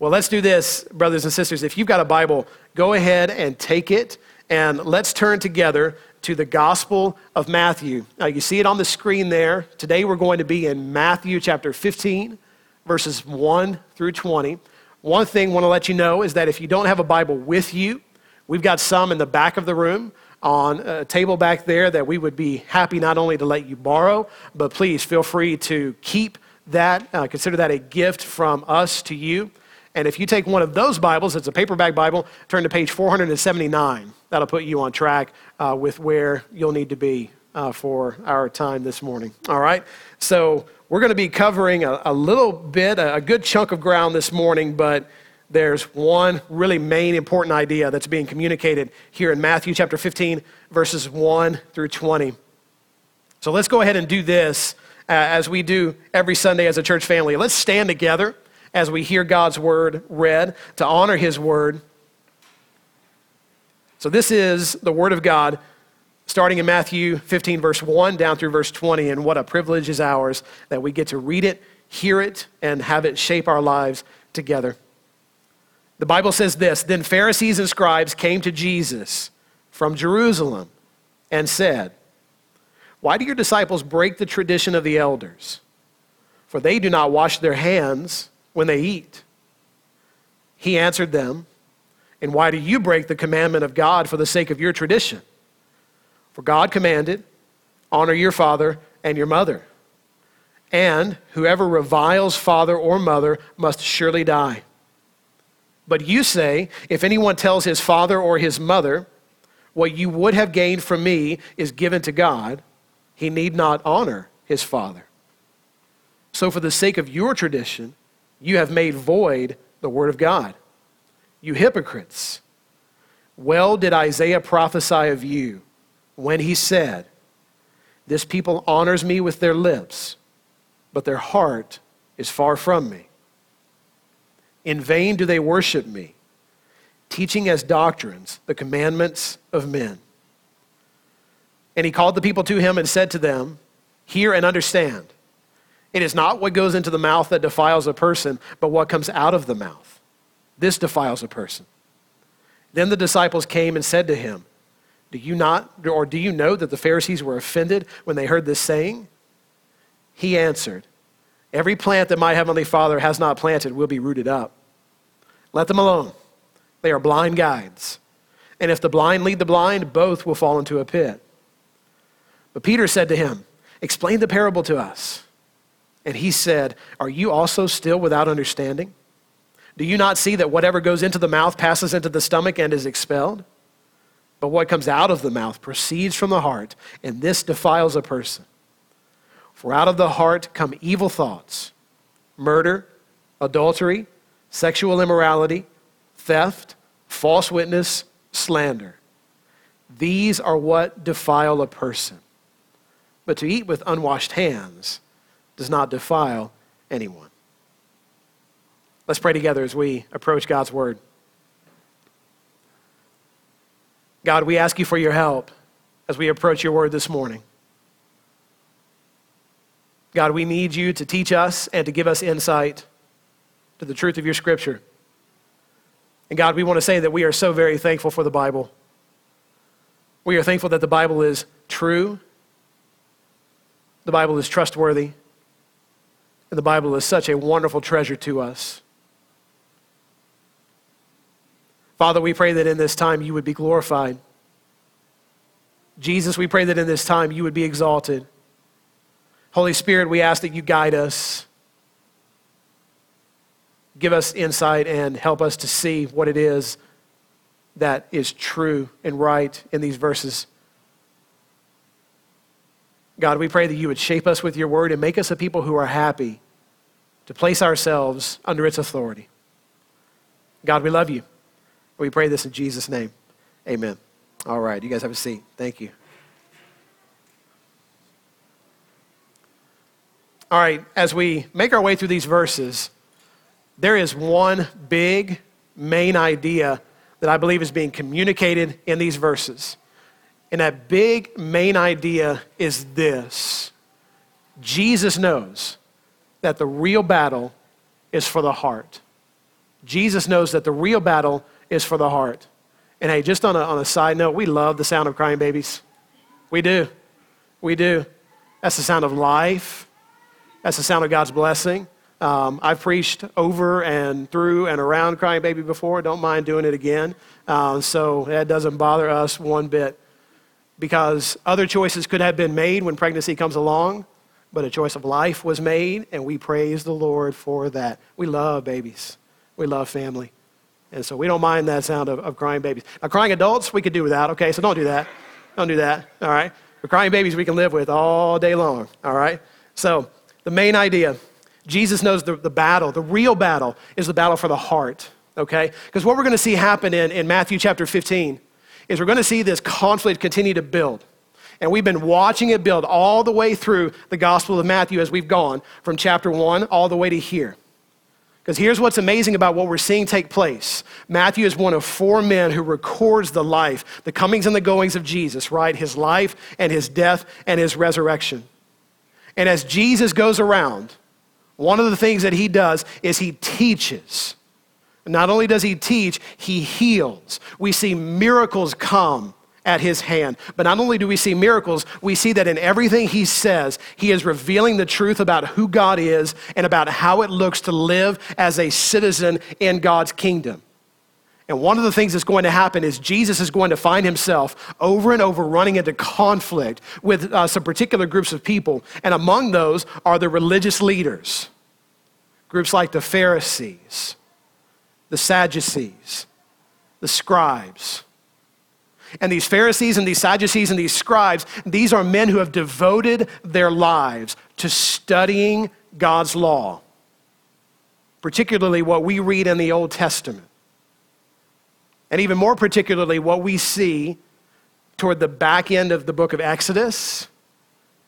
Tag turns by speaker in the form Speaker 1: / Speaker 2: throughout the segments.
Speaker 1: Well, let's do this, brothers and sisters. If you've got a Bible, go ahead and take it and let's turn together to the Gospel of Matthew. Now, you see it on the screen there. Today we're going to be in Matthew chapter 15, verses 1 through 20. One thing I want to let you know is that if you don't have a Bible with you, we've got some in the back of the room on a table back there that we would be happy not only to let you borrow, but please feel free to keep that, uh, consider that a gift from us to you. And if you take one of those Bibles, it's a paperback Bible, turn to page 479. That'll put you on track uh, with where you'll need to be uh, for our time this morning. All right? So we're going to be covering a, a little bit, a, a good chunk of ground this morning, but there's one really main important idea that's being communicated here in Matthew chapter 15, verses 1 through 20. So let's go ahead and do this uh, as we do every Sunday as a church family. Let's stand together as we hear God's word read to honor his word. So, this is the word of God starting in Matthew 15, verse 1 down through verse 20. And what a privilege is ours that we get to read it, hear it, and have it shape our lives together. The Bible says this Then Pharisees and scribes came to Jesus from Jerusalem and said, Why do your disciples break the tradition of the elders? For they do not wash their hands when they eat. He answered them, And why do you break the commandment of God for the sake of your tradition? For God commanded, Honor your father and your mother. And whoever reviles father or mother must surely die. But you say, If anyone tells his father or his mother, What you would have gained from me is given to God, he need not honor his father. So, for the sake of your tradition, you have made void the word of God. You hypocrites. Well did Isaiah prophesy of you when he said, This people honors me with their lips, but their heart is far from me. In vain do they worship me, teaching as doctrines the commandments of men. And he called the people to him and said to them, Hear and understand. It is not what goes into the mouth that defiles a person, but what comes out of the mouth. This defiles a person. Then the disciples came and said to him, Do you not, or do you know that the Pharisees were offended when they heard this saying? He answered, Every plant that my heavenly Father has not planted will be rooted up. Let them alone. They are blind guides. And if the blind lead the blind, both will fall into a pit. But Peter said to him, Explain the parable to us. And he said, Are you also still without understanding? Do you not see that whatever goes into the mouth passes into the stomach and is expelled? But what comes out of the mouth proceeds from the heart, and this defiles a person. For out of the heart come evil thoughts, murder, adultery, sexual immorality, theft, false witness, slander. These are what defile a person. But to eat with unwashed hands, does not defile anyone. Let's pray together as we approach God's word. God, we ask you for your help as we approach your word this morning. God, we need you to teach us and to give us insight to the truth of your scripture. And God, we want to say that we are so very thankful for the Bible. We are thankful that the Bible is true, the Bible is trustworthy, the Bible is such a wonderful treasure to us. Father, we pray that in this time you would be glorified. Jesus, we pray that in this time you would be exalted. Holy Spirit, we ask that you guide us, give us insight, and help us to see what it is that is true and right in these verses. God, we pray that you would shape us with your word and make us a people who are happy to place ourselves under its authority. God, we love you. We pray this in Jesus' name. Amen. All right, you guys have a seat. Thank you. All right, as we make our way through these verses, there is one big main idea that I believe is being communicated in these verses. And that big main idea is this Jesus knows that the real battle is for the heart. Jesus knows that the real battle is for the heart. And hey, just on a, on a side note, we love the sound of crying babies. We do. We do. That's the sound of life. That's the sound of God's blessing. Um, I've preached over and through and around crying baby before. Don't mind doing it again. Uh, so that doesn't bother us one bit because other choices could have been made when pregnancy comes along, but a choice of life was made, and we praise the Lord for that. We love babies, we love family. And so we don't mind that sound of, of crying babies. Now, crying adults, we could do without, okay? So don't do that. Don't do that, all right? But crying babies, we can live with all day long, all right? So the main idea Jesus knows the, the battle, the real battle is the battle for the heart, okay? Because what we're going to see happen in, in Matthew chapter 15 is we're going to see this conflict continue to build. And we've been watching it build all the way through the Gospel of Matthew as we've gone from chapter 1 all the way to here. Because here's what's amazing about what we're seeing take place Matthew is one of four men who records the life, the comings and the goings of Jesus, right? His life and his death and his resurrection. And as Jesus goes around, one of the things that he does is he teaches. Not only does he teach, he heals. We see miracles come at his hand. But not only do we see miracles, we see that in everything he says, he is revealing the truth about who God is and about how it looks to live as a citizen in God's kingdom. And one of the things that's going to happen is Jesus is going to find himself over and over running into conflict with uh, some particular groups of people. And among those are the religious leaders, groups like the Pharisees, the Sadducees, the scribes. And these Pharisees and these Sadducees and these scribes, these are men who have devoted their lives to studying God's law, particularly what we read in the Old Testament. And even more particularly, what we see toward the back end of the book of Exodus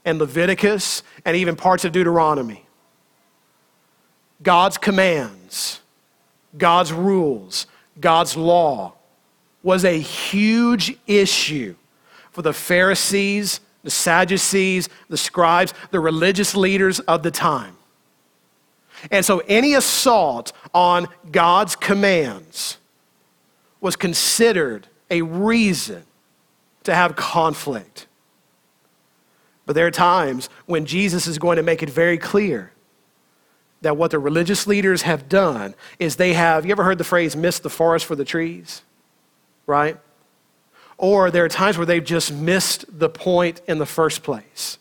Speaker 1: and Leviticus and even parts of Deuteronomy. God's commands, God's rules, God's law was a huge issue for the Pharisees, the Sadducees, the scribes, the religious leaders of the time. And so any assault on God's commands was considered a reason to have conflict. But there are times when Jesus is going to make it very clear that what the religious leaders have done is they have, you ever heard the phrase, miss the forest for the trees? Right? Or there are times where they've just missed the point in the first place.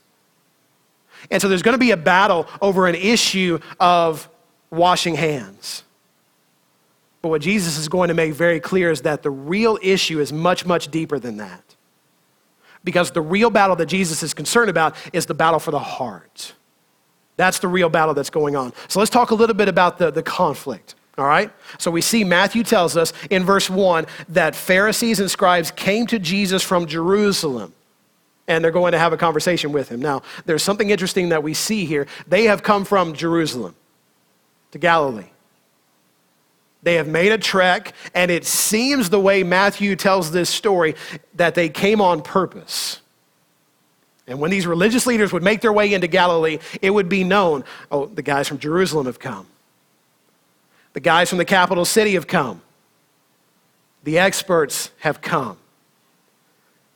Speaker 1: And so there's going to be a battle over an issue of washing hands. But what Jesus is going to make very clear is that the real issue is much, much deeper than that. Because the real battle that Jesus is concerned about is the battle for the heart. That's the real battle that's going on. So let's talk a little bit about the, the conflict. All right? So we see Matthew tells us in verse 1 that Pharisees and scribes came to Jesus from Jerusalem and they're going to have a conversation with him. Now, there's something interesting that we see here. They have come from Jerusalem to Galilee. They have made a trek, and it seems the way Matthew tells this story that they came on purpose. And when these religious leaders would make their way into Galilee, it would be known oh, the guys from Jerusalem have come. The guys from the capital city have come. The experts have come.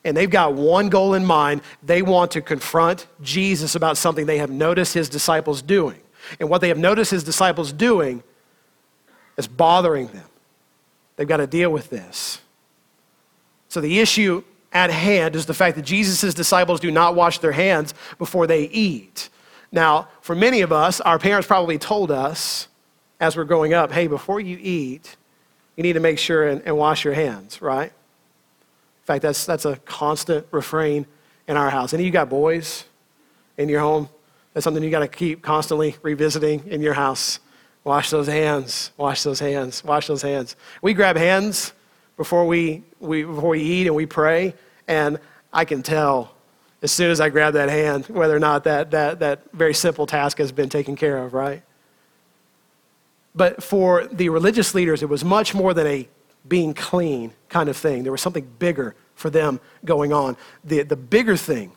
Speaker 1: And they've got one goal in mind. They want to confront Jesus about something they have noticed his disciples doing. And what they have noticed his disciples doing is bothering them. They've got to deal with this. So the issue at hand is the fact that Jesus' disciples do not wash their hands before they eat. Now, for many of us, our parents probably told us as we're growing up, hey, before you eat, you need to make sure and, and wash your hands, right? In fact, that's, that's a constant refrain in our house. Any of you got boys in your home? That's something you got to keep constantly revisiting in your house. Wash those hands, wash those hands, wash those hands. We grab hands before we, we, before we eat and we pray, and I can tell as soon as I grab that hand whether or not that, that, that very simple task has been taken care of, right? But for the religious leaders, it was much more than a being clean kind of thing. There was something bigger for them going on. The, the bigger thing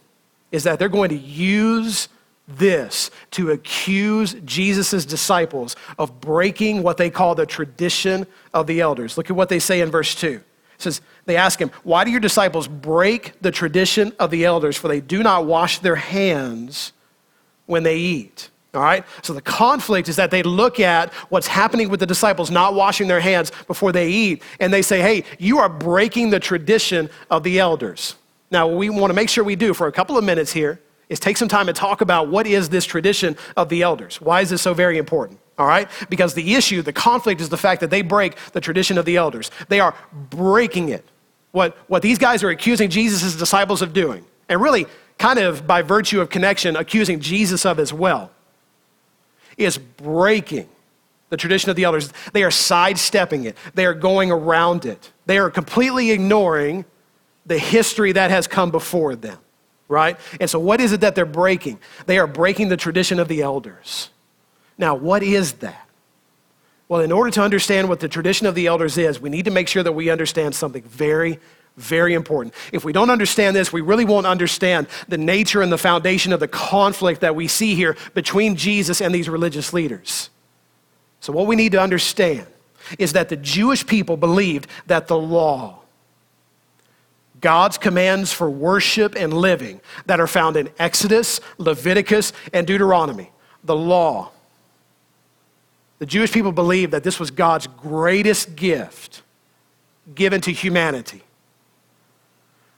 Speaker 1: is that they're going to use this to accuse Jesus' disciples of breaking what they call the tradition of the elders. Look at what they say in verse 2. It says, They ask him, Why do your disciples break the tradition of the elders? For they do not wash their hands when they eat. All right? So the conflict is that they look at what's happening with the disciples not washing their hands before they eat, and they say, Hey, you are breaking the tradition of the elders. Now, we want to make sure we do for a couple of minutes here is take some time and talk about what is this tradition of the elders. Why is this so very important? All right? Because the issue, the conflict is the fact that they break the tradition of the elders. They are breaking it. What, what these guys are accusing Jesus' disciples of doing, and really, kind of by virtue of connection, accusing Jesus of as well, is breaking the tradition of the elders. They are sidestepping it, they are going around it, they are completely ignoring the history that has come before them right? And so, what is it that they're breaking? They are breaking the tradition of the elders. Now, what is that? Well, in order to understand what the tradition of the elders is, we need to make sure that we understand something very, very important. If we don't understand this, we really won't understand the nature and the foundation of the conflict that we see here between Jesus and these religious leaders. So, what we need to understand is that the Jewish people believed that the law, God's commands for worship and living that are found in Exodus, Leviticus, and Deuteronomy, the law. The Jewish people believed that this was God's greatest gift given to humanity.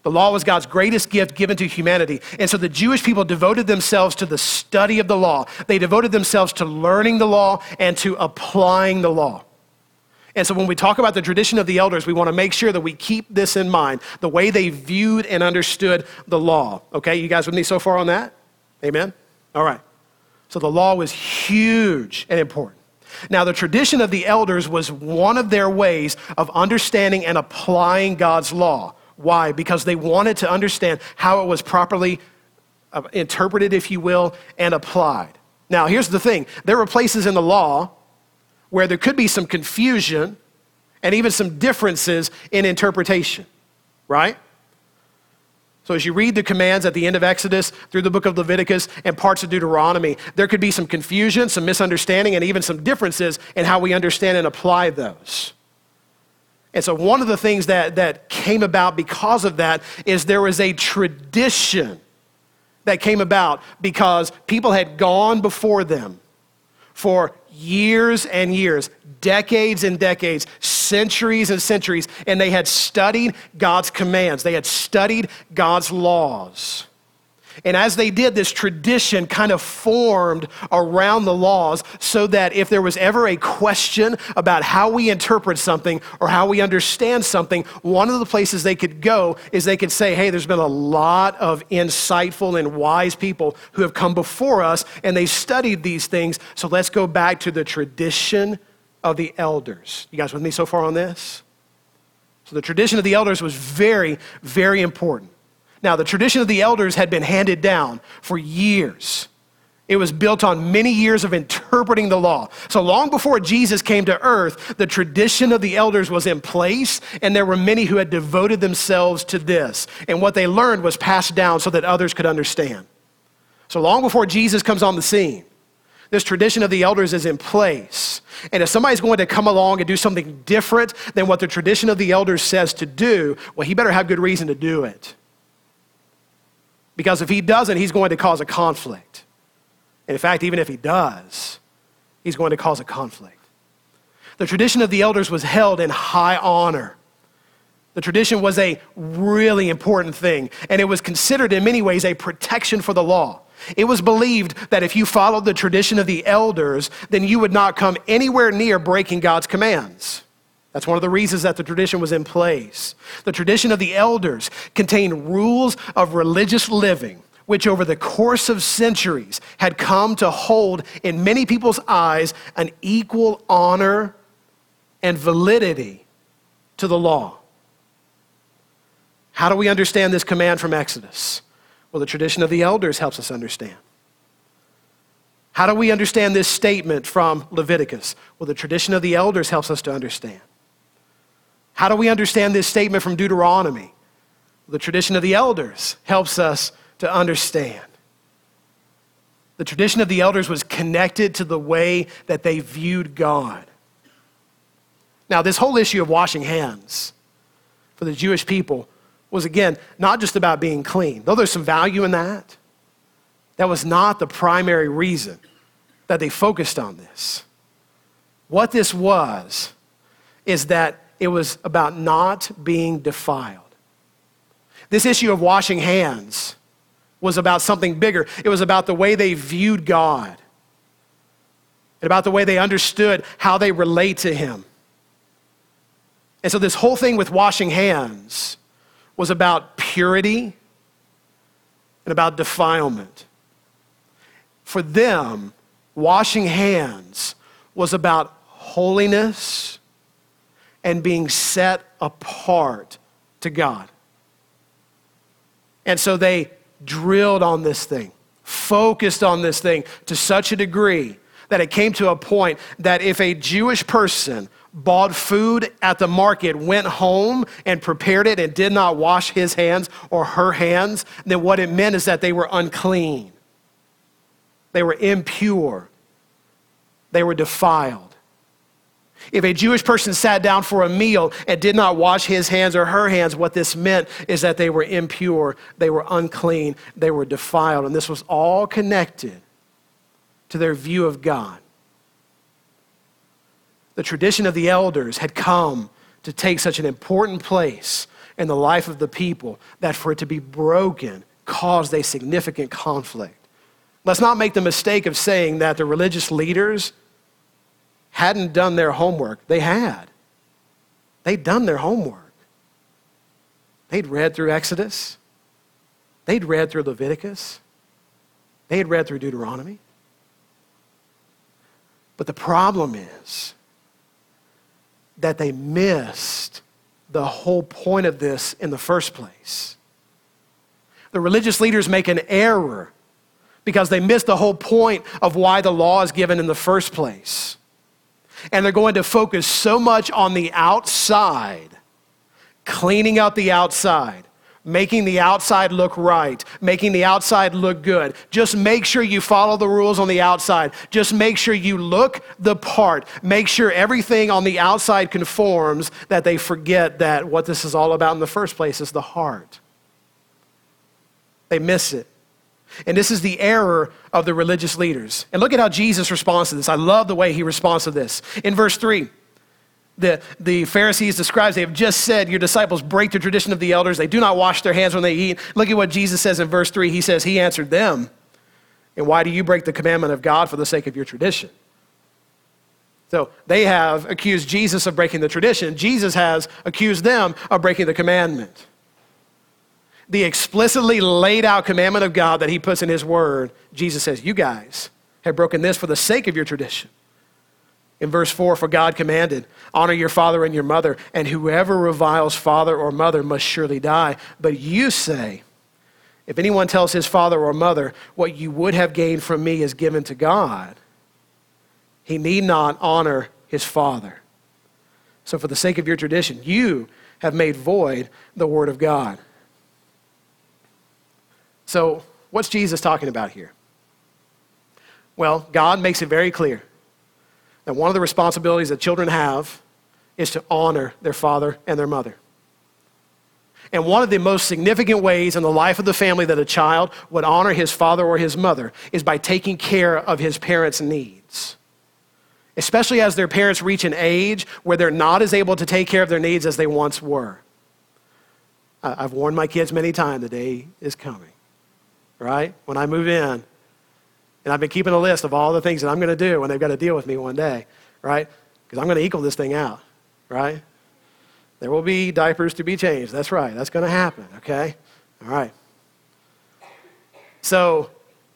Speaker 1: The law was God's greatest gift given to humanity. And so the Jewish people devoted themselves to the study of the law. They devoted themselves to learning the law and to applying the law. And so when we talk about the tradition of the elders, we want to make sure that we keep this in mind the way they viewed and understood the law. Okay, you guys with me so far on that? Amen? All right. So the law was huge and important. Now, the tradition of the elders was one of their ways of understanding and applying God's law. Why? Because they wanted to understand how it was properly uh, interpreted, if you will, and applied. Now, here's the thing there were places in the law where there could be some confusion and even some differences in interpretation, right? So, as you read the commands at the end of Exodus through the book of Leviticus and parts of Deuteronomy, there could be some confusion, some misunderstanding, and even some differences in how we understand and apply those. And so, one of the things that, that came about because of that is there was a tradition that came about because people had gone before them for years and years, decades and decades, centuries and centuries, and they had studied God's commands, they had studied God's laws. And as they did, this tradition kind of formed around the laws so that if there was ever a question about how we interpret something or how we understand something, one of the places they could go is they could say, hey, there's been a lot of insightful and wise people who have come before us and they studied these things. So let's go back to the tradition of the elders. You guys with me so far on this? So the tradition of the elders was very, very important. Now, the tradition of the elders had been handed down for years. It was built on many years of interpreting the law. So long before Jesus came to earth, the tradition of the elders was in place, and there were many who had devoted themselves to this. And what they learned was passed down so that others could understand. So long before Jesus comes on the scene, this tradition of the elders is in place. And if somebody's going to come along and do something different than what the tradition of the elders says to do, well, he better have good reason to do it. Because if he doesn't, he's going to cause a conflict. And in fact, even if he does, he's going to cause a conflict. The tradition of the elders was held in high honor. The tradition was a really important thing, and it was considered in many ways a protection for the law. It was believed that if you followed the tradition of the elders, then you would not come anywhere near breaking God's commands. That's one of the reasons that the tradition was in place. The tradition of the elders contained rules of religious living, which over the course of centuries had come to hold in many people's eyes an equal honor and validity to the law. How do we understand this command from Exodus? Well, the tradition of the elders helps us understand. How do we understand this statement from Leviticus? Well, the tradition of the elders helps us to understand. How do we understand this statement from Deuteronomy? The tradition of the elders helps us to understand. The tradition of the elders was connected to the way that they viewed God. Now, this whole issue of washing hands for the Jewish people was, again, not just about being clean, though there's some value in that. That was not the primary reason that they focused on this. What this was is that it was about not being defiled. This issue of washing hands was about something bigger. It was about the way they viewed God and about the way they understood how they relate to Him. And so, this whole thing with washing hands was about purity and about defilement. For them, washing hands was about holiness and being set apart to God. And so they drilled on this thing, focused on this thing to such a degree that it came to a point that if a Jewish person bought food at the market, went home and prepared it and did not wash his hands or her hands, then what it meant is that they were unclean. They were impure. They were defiled. If a Jewish person sat down for a meal and did not wash his hands or her hands, what this meant is that they were impure, they were unclean, they were defiled. And this was all connected to their view of God. The tradition of the elders had come to take such an important place in the life of the people that for it to be broken caused a significant conflict. Let's not make the mistake of saying that the religious leaders hadn't done their homework. They had. They'd done their homework. They'd read through Exodus, they'd read through Leviticus, they had read through Deuteronomy. But the problem is that they missed the whole point of this in the first place. The religious leaders make an error because they missed the whole point of why the law is given in the first place and they're going to focus so much on the outside, cleaning out the outside, making the outside look right, making the outside look good. Just make sure you follow the rules on the outside. Just make sure you look the part. Make sure everything on the outside conforms that they forget that what this is all about in the first place is the heart. They miss it. And this is the error of the religious leaders. And look at how Jesus responds to this. I love the way he responds to this. In verse 3, the, the Pharisees, the scribes, they have just said, Your disciples break the tradition of the elders. They do not wash their hands when they eat. Look at what Jesus says in verse 3. He says, He answered them, And why do you break the commandment of God for the sake of your tradition? So they have accused Jesus of breaking the tradition. Jesus has accused them of breaking the commandment the explicitly laid out commandment of God that he puts in his word, Jesus says, You guys have broken this for the sake of your tradition. In verse 4, for God commanded, honor your father and your mother, and whoever reviles father or mother must surely die. But you say, if anyone tells his father or mother, what you would have gained from me is given to God, he need not honor his father. So, for the sake of your tradition, you have made void the word of God. So, what's Jesus talking about here? Well, God makes it very clear that one of the responsibilities that children have is to honor their father and their mother. And one of the most significant ways in the life of the family that a child would honor his father or his mother is by taking care of his parents' needs. Especially as their parents reach an age where they're not as able to take care of their needs as they once were. I've warned my kids many times the day is coming right? When I move in. And I've been keeping a list of all the things that I'm going to do when they've got to deal with me one day, right? Because I'm going to equal this thing out, right? There will be diapers to be changed. That's right. That's going to happen, okay? All right. So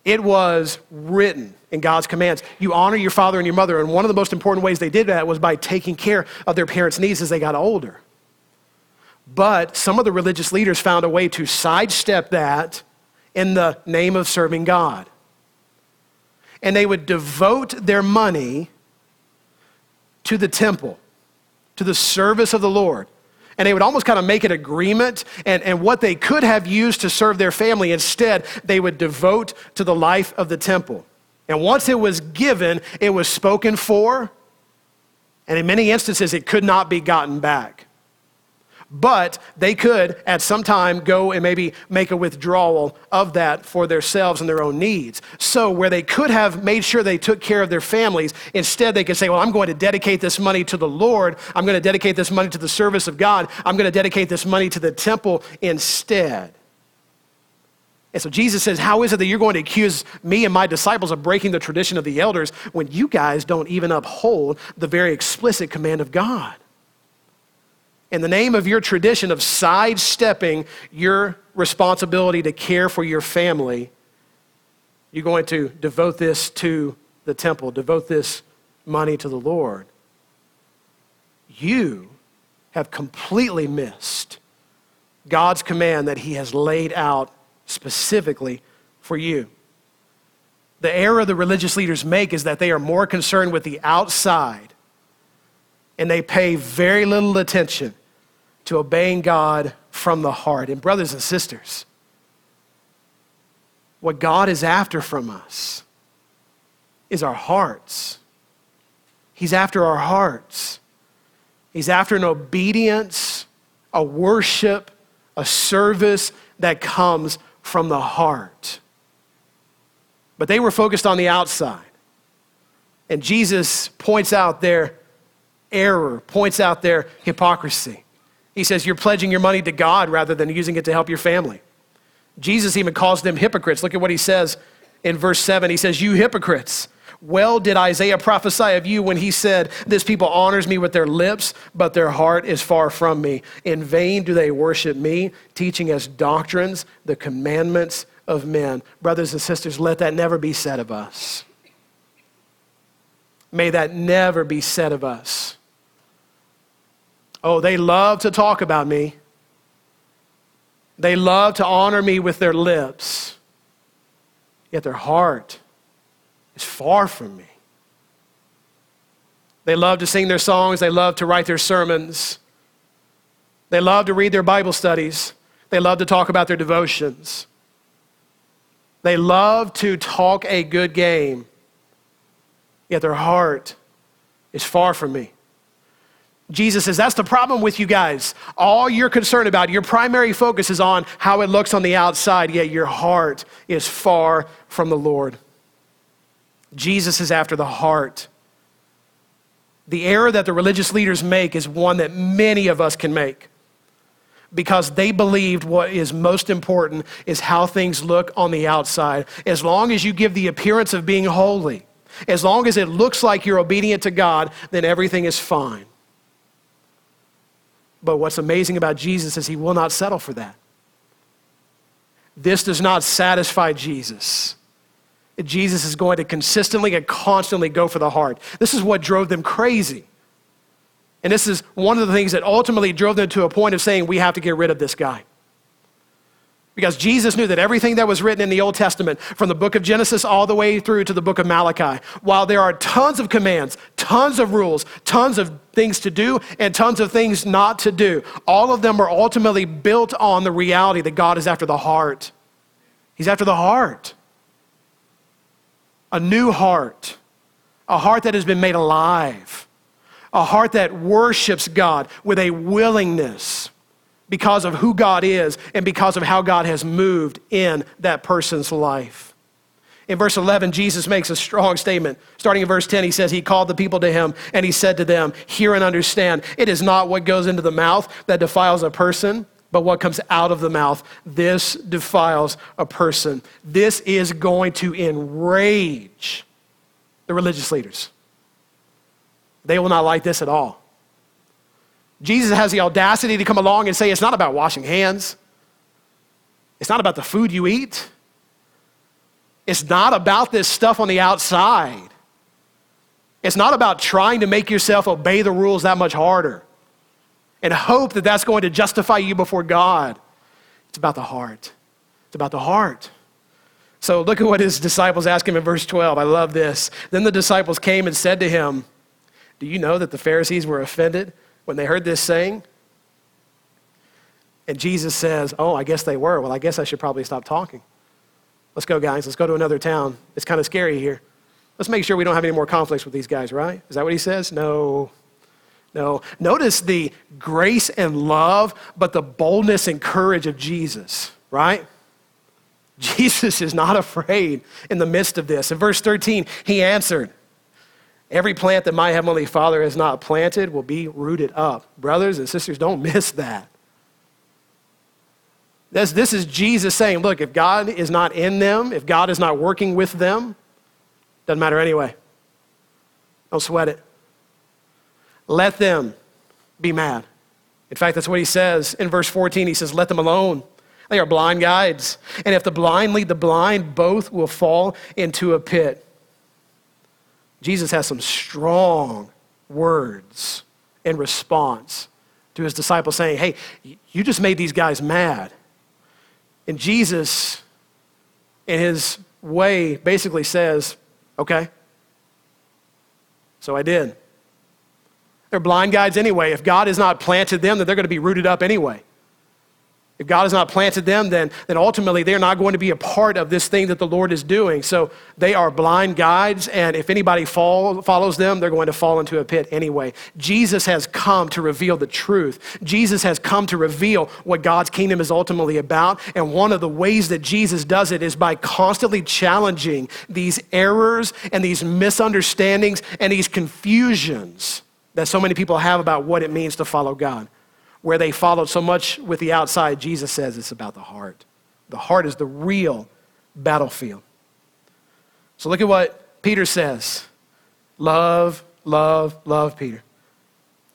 Speaker 1: it was written in God's commands. You honor your father and your mother. And one of the most important ways they did that was by taking care of their parents' needs as they got older. But some of the religious leaders found a way to sidestep that in the name of serving God. And they would devote their money to the temple, to the service of the Lord. and they would almost kind of make an agreement and, and what they could have used to serve their family instead they would devote to the life of the temple and once it was given it was spoken for and in many instances it could not be gotten back but they could at some time go and maybe make a withdrawal of that for themselves and their own needs. So, where they could have made sure they took care of their families, instead they could say, Well, I'm going to dedicate this money to the Lord. I'm going to dedicate this money to the service of God. I'm going to dedicate this money to the temple instead. And so Jesus says, How is it that you're going to accuse me and my disciples of breaking the tradition of the elders when you guys don't even uphold the very explicit command of God? In the name of your tradition of sidestepping your responsibility to care for your family, you're going to devote this to the temple, devote this money to the Lord. You have completely missed God's command that He has laid out specifically for you. The error the religious leaders make is that they are more concerned with the outside and they pay very little attention to obeying God from the heart. And, brothers and sisters, what God is after from us is our hearts. He's after our hearts. He's after an obedience, a worship, a service that comes from the heart. But they were focused on the outside. And Jesus points out their error, points out their hypocrisy. He says, You're pledging your money to God rather than using it to help your family. Jesus even calls them hypocrites. Look at what he says in verse 7. He says, You hypocrites. Well did Isaiah prophesy of you when he said, This people honors me with their lips, but their heart is far from me. In vain do they worship me, teaching as doctrines the commandments of men. Brothers and sisters, let that never be said of us. May that never be said of us. Oh, they love to talk about me. They love to honor me with their lips, yet their heart is far from me. They love to sing their songs, they love to write their sermons, they love to read their Bible studies, they love to talk about their devotions. They love to talk a good game, yet their heart is far from me. Jesus says, That's the problem with you guys. All you're concerned about, your primary focus is on how it looks on the outside, yet your heart is far from the Lord. Jesus is after the heart. The error that the religious leaders make is one that many of us can make because they believed what is most important is how things look on the outside. As long as you give the appearance of being holy, as long as it looks like you're obedient to God, then everything is fine. But what's amazing about Jesus is he will not settle for that. This does not satisfy Jesus. Jesus is going to consistently and constantly go for the heart. This is what drove them crazy. And this is one of the things that ultimately drove them to a point of saying, we have to get rid of this guy. Because Jesus knew that everything that was written in the Old Testament, from the book of Genesis all the way through to the book of Malachi, while there are tons of commands, tons of rules, tons of things to do, and tons of things not to do, all of them are ultimately built on the reality that God is after the heart. He's after the heart. A new heart, a heart that has been made alive, a heart that worships God with a willingness because of who God is and because of how God has moved in that person's life. In verse 11, Jesus makes a strong statement. Starting in verse 10, he says, He called the people to him and he said to them, Hear and understand, it is not what goes into the mouth that defiles a person, but what comes out of the mouth. This defiles a person. This is going to enrage the religious leaders. They will not like this at all. Jesus has the audacity to come along and say, It's not about washing hands, it's not about the food you eat, it's not about this stuff on the outside. It's not about trying to make yourself obey the rules that much harder and hope that that's going to justify you before God. It's about the heart. It's about the heart. So look at what his disciples ask him in verse 12. I love this. Then the disciples came and said to him, Do you know that the Pharisees were offended? When they heard this saying? And Jesus says, Oh, I guess they were. Well, I guess I should probably stop talking. Let's go, guys. Let's go to another town. It's kind of scary here. Let's make sure we don't have any more conflicts with these guys, right? Is that what he says? No. No. Notice the grace and love, but the boldness and courage of Jesus, right? Jesus is not afraid in the midst of this. In verse 13, he answered, Every plant that my heavenly Father has not planted will be rooted up. Brothers and sisters, don't miss that. This, this is Jesus saying, look, if God is not in them, if God is not working with them, doesn't matter anyway. Don't sweat it. Let them be mad. In fact, that's what he says in verse 14. He says, Let them alone. They are blind guides. And if the blind lead the blind, both will fall into a pit. Jesus has some strong words in response to his disciples saying, Hey, you just made these guys mad. And Jesus, in his way, basically says, Okay. So I did. They're blind guides anyway. If God has not planted them, then they're going to be rooted up anyway. If God has not planted them, then, then ultimately they're not going to be a part of this thing that the Lord is doing. So they are blind guides, and if anybody fall, follows them, they're going to fall into a pit anyway. Jesus has come to reveal the truth. Jesus has come to reveal what God's kingdom is ultimately about. And one of the ways that Jesus does it is by constantly challenging these errors and these misunderstandings and these confusions that so many people have about what it means to follow God where they followed so much with the outside, Jesus says it's about the heart. The heart is the real battlefield. So look at what Peter says love, love, love Peter.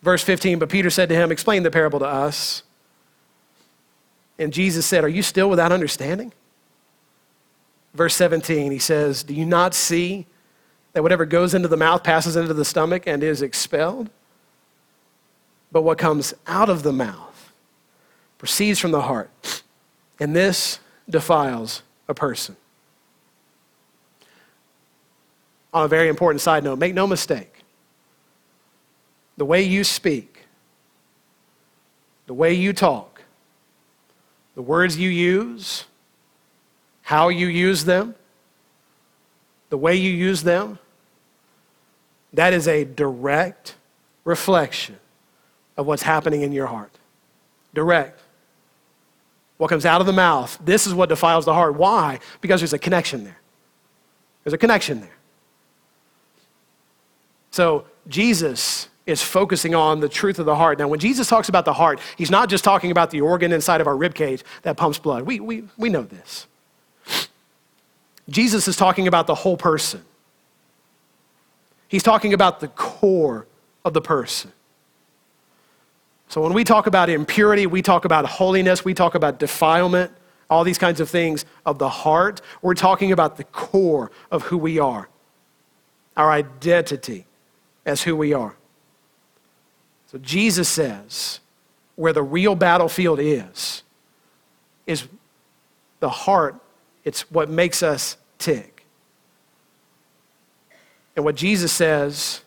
Speaker 1: Verse 15, but Peter said to him, Explain the parable to us. And Jesus said, Are you still without understanding? Verse 17, he says, Do you not see that whatever goes into the mouth passes into the stomach and is expelled? But what comes out of the mouth proceeds from the heart. And this defiles a person. On a very important side note, make no mistake. The way you speak, the way you talk, the words you use, how you use them, the way you use them, that is a direct reflection of what's happening in your heart. Direct. What comes out of the mouth, this is what defiles the heart. Why? Because there's a connection there. There's a connection there. So Jesus is focusing on the truth of the heart. Now, when Jesus talks about the heart, he's not just talking about the organ inside of our rib cage that pumps blood. We, we, we know this. Jesus is talking about the whole person. He's talking about the core of the person. So when we talk about impurity, we talk about holiness, we talk about defilement, all these kinds of things of the heart. We're talking about the core of who we are, our identity as who we are. So Jesus says where the real battlefield is, is the heart. It's what makes us tick. And what Jesus says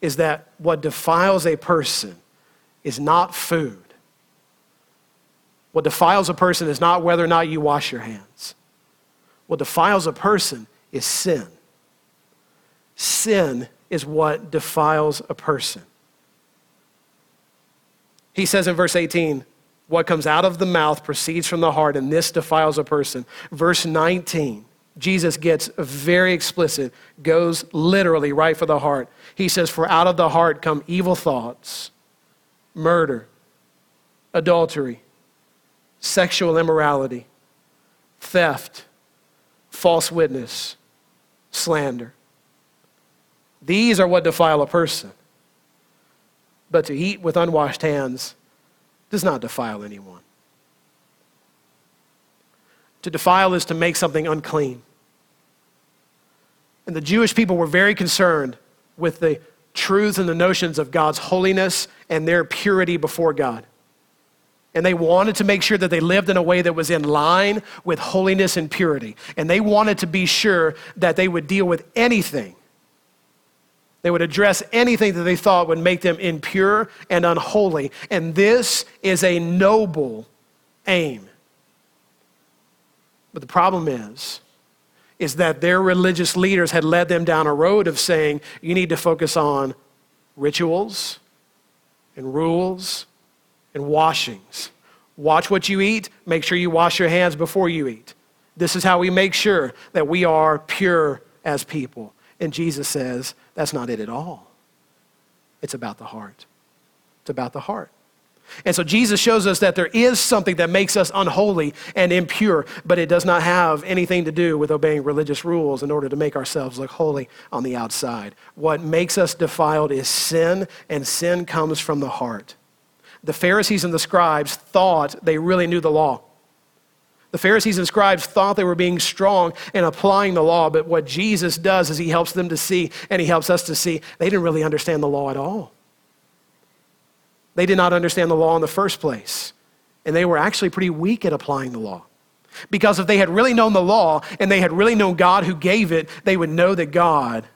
Speaker 1: is that what defiles a person is not food. What defiles a person is not whether or not you wash your hands. What defiles a person is sin. Sin is what defiles a person. He says in verse 18, what comes out of the mouth proceeds from the heart, and this defiles a person. Verse 19, Jesus gets very explicit, goes literally right for the heart. He says, For out of the heart come evil thoughts murder, adultery, sexual immorality, theft, false witness, slander. These are what defile a person. But to eat with unwashed hands does not defile anyone. To defile is to make something unclean. And the Jewish people were very concerned with the truths and the notions of God's holiness and their purity before God. And they wanted to make sure that they lived in a way that was in line with holiness and purity. And they wanted to be sure that they would deal with anything, They would address anything that they thought would make them impure and unholy. And this is a noble aim. But the problem is, is that their religious leaders had led them down a road of saying, you need to focus on rituals and rules and washings. Watch what you eat. Make sure you wash your hands before you eat. This is how we make sure that we are pure as people. And Jesus says that's not it at all. It's about the heart. It's about the heart. And so Jesus shows us that there is something that makes us unholy and impure, but it does not have anything to do with obeying religious rules in order to make ourselves look holy on the outside. What makes us defiled is sin, and sin comes from the heart. The Pharisees and the scribes thought they really knew the law. The Pharisees and scribes thought they were being strong and applying the law, but what Jesus does is he helps them to see, and he helps us to see, they didn't really understand the law at all. They did not understand the law in the first place, and they were actually pretty weak at applying the law. Because if they had really known the law and they had really known God who gave it, they would know that God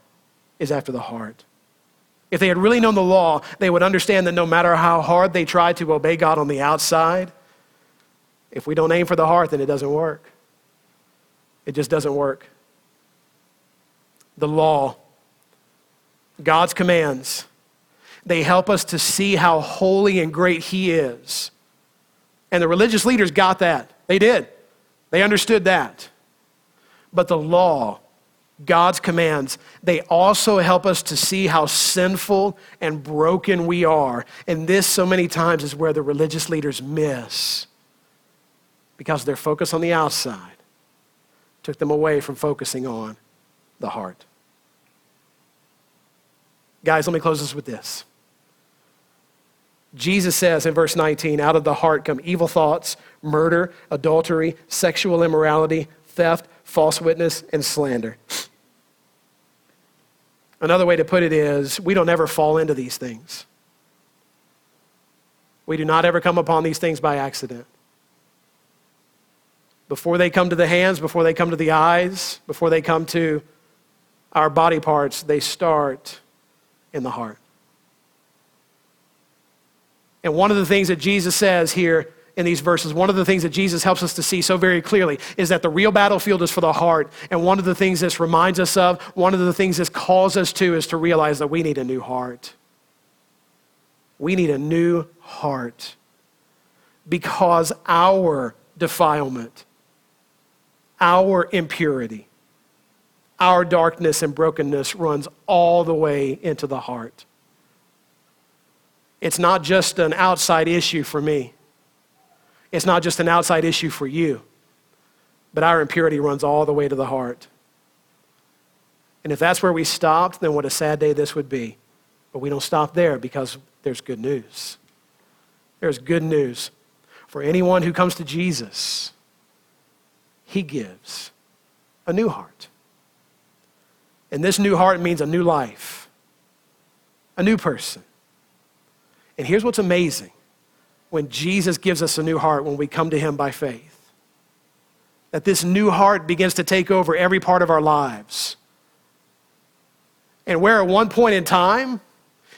Speaker 1: is after the heart. If they had really known the law, they would understand that no matter how hard they try to obey God on the outside, if we don't aim for the heart, then it doesn't work. It just doesn't work. The law, God's commands, they help us to see how holy and great He is. And the religious leaders got that. They did. They understood that. But the law, God's commands, they also help us to see how sinful and broken we are. And this, so many times, is where the religious leaders miss because their focus on the outside took them away from focusing on the heart. Guys, let me close this with this. Jesus says in verse 19, out of the heart come evil thoughts, murder, adultery, sexual immorality, theft, false witness, and slander. Another way to put it is we don't ever fall into these things. We do not ever come upon these things by accident. Before they come to the hands, before they come to the eyes, before they come to our body parts, they start in the heart. And one of the things that Jesus says here in these verses, one of the things that Jesus helps us to see so very clearly is that the real battlefield is for the heart. And one of the things this reminds us of, one of the things this calls us to, is to realize that we need a new heart. We need a new heart because our defilement our impurity, our darkness and brokenness runs all the way into the heart. It's not just an outside issue for me. It's not just an outside issue for you. But our impurity runs all the way to the heart. And if that's where we stopped, then what a sad day this would be. But we don't stop there because there's good news. There's good news for anyone who comes to Jesus he gives a new heart. And this new heart means a new life, a new person. And here's what's amazing when Jesus gives us a new heart when we come to Him by faith that this new heart begins to take over every part of our lives. And where at one point in time,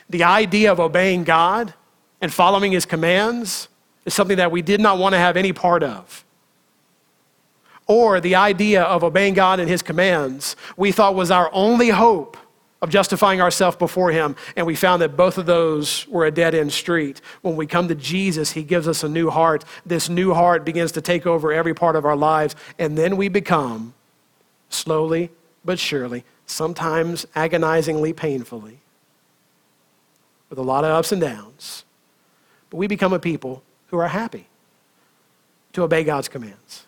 Speaker 1: the idea of obeying God and following His commands is something that we did not want to have any part of or the idea of obeying God and His commands, we thought was our only hope of justifying ourselves before Him. And we found that both of those were a dead end street. When we come to Jesus, He gives us a new heart. This new heart begins to take over every part of our lives. And then we become, slowly but surely, sometimes agonizingly painfully, with a lot of ups and downs, but we become a people who are happy to obey God's commands.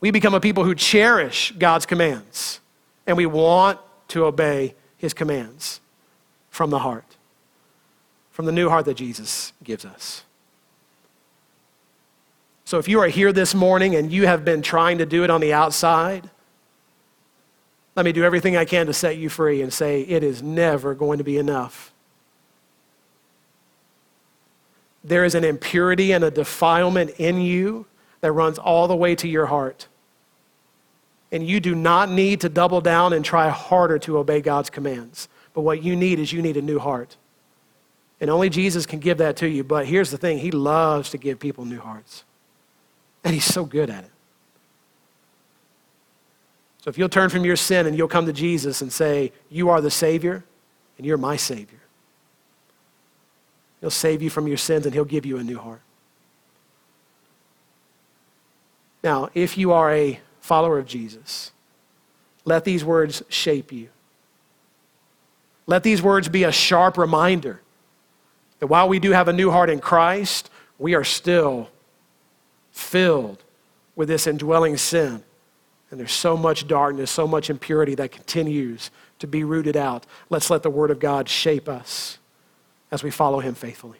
Speaker 1: We become a people who cherish God's commands and we want to obey his commands from the heart, from the new heart that Jesus gives us. So if you are here this morning and you have been trying to do it on the outside, let me do everything I can to set you free and say it is never going to be enough. There is an impurity and a defilement in you that runs all the way to your heart. And you do not need to double down and try harder to obey God's commands. But what you need is you need a new heart. And only Jesus can give that to you. But here's the thing He loves to give people new hearts. And He's so good at it. So if you'll turn from your sin and you'll come to Jesus and say, You are the Savior, and you're my Savior, He'll save you from your sins and He'll give you a new heart. Now, if you are a follower of Jesus, let these words shape you. Let these words be a sharp reminder that while we do have a new heart in Christ, we are still filled with this indwelling sin. And there's so much darkness, so much impurity that continues to be rooted out. Let's let the Word of God shape us as we follow Him faithfully.